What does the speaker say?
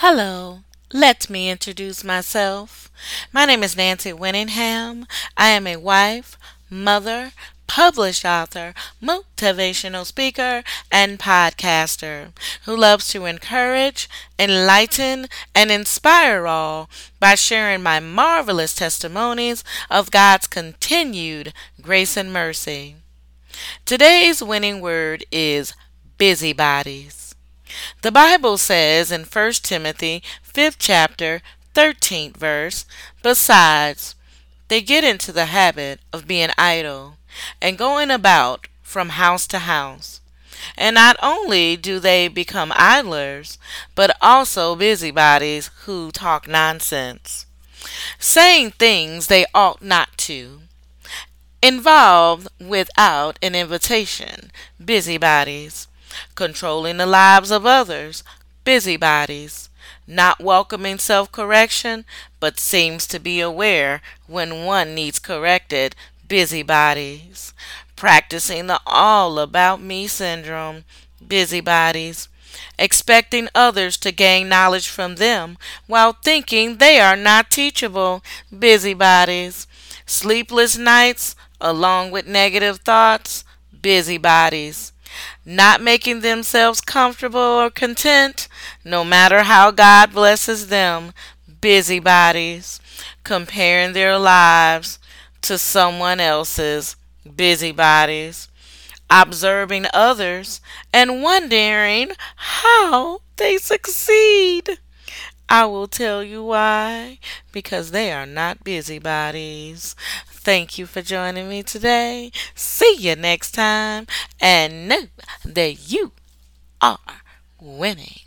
Hello, let me introduce myself. My name is Nancy Winningham. I am a wife, mother, published author, motivational speaker, and podcaster who loves to encourage, enlighten, and inspire all by sharing my marvelous testimonies of God's continued grace and mercy. Today's winning word is busybodies. The Bible says in 1 Timothy 5th chapter 13th verse, besides, they get into the habit of being idle and going about from house to house. And not only do they become idlers, but also busybodies who talk nonsense, saying things they ought not to, involved without an invitation, busybodies, controlling the lives of others, busybodies, not welcoming self correction, but seems to be aware when one needs corrected, busybodies, practicing the all about me syndrome, busybodies, expecting others to gain knowledge from them while thinking they are not teachable, busybodies, sleepless nights along with negative thoughts, busybodies, not making themselves comfortable or content, no matter how God blesses them, busybodies, comparing their lives to someone else's, busybodies, observing others and wondering how they succeed. I will tell you why. Because they are not busybodies. Thank you for joining me today. See you next time. And know that you are winning.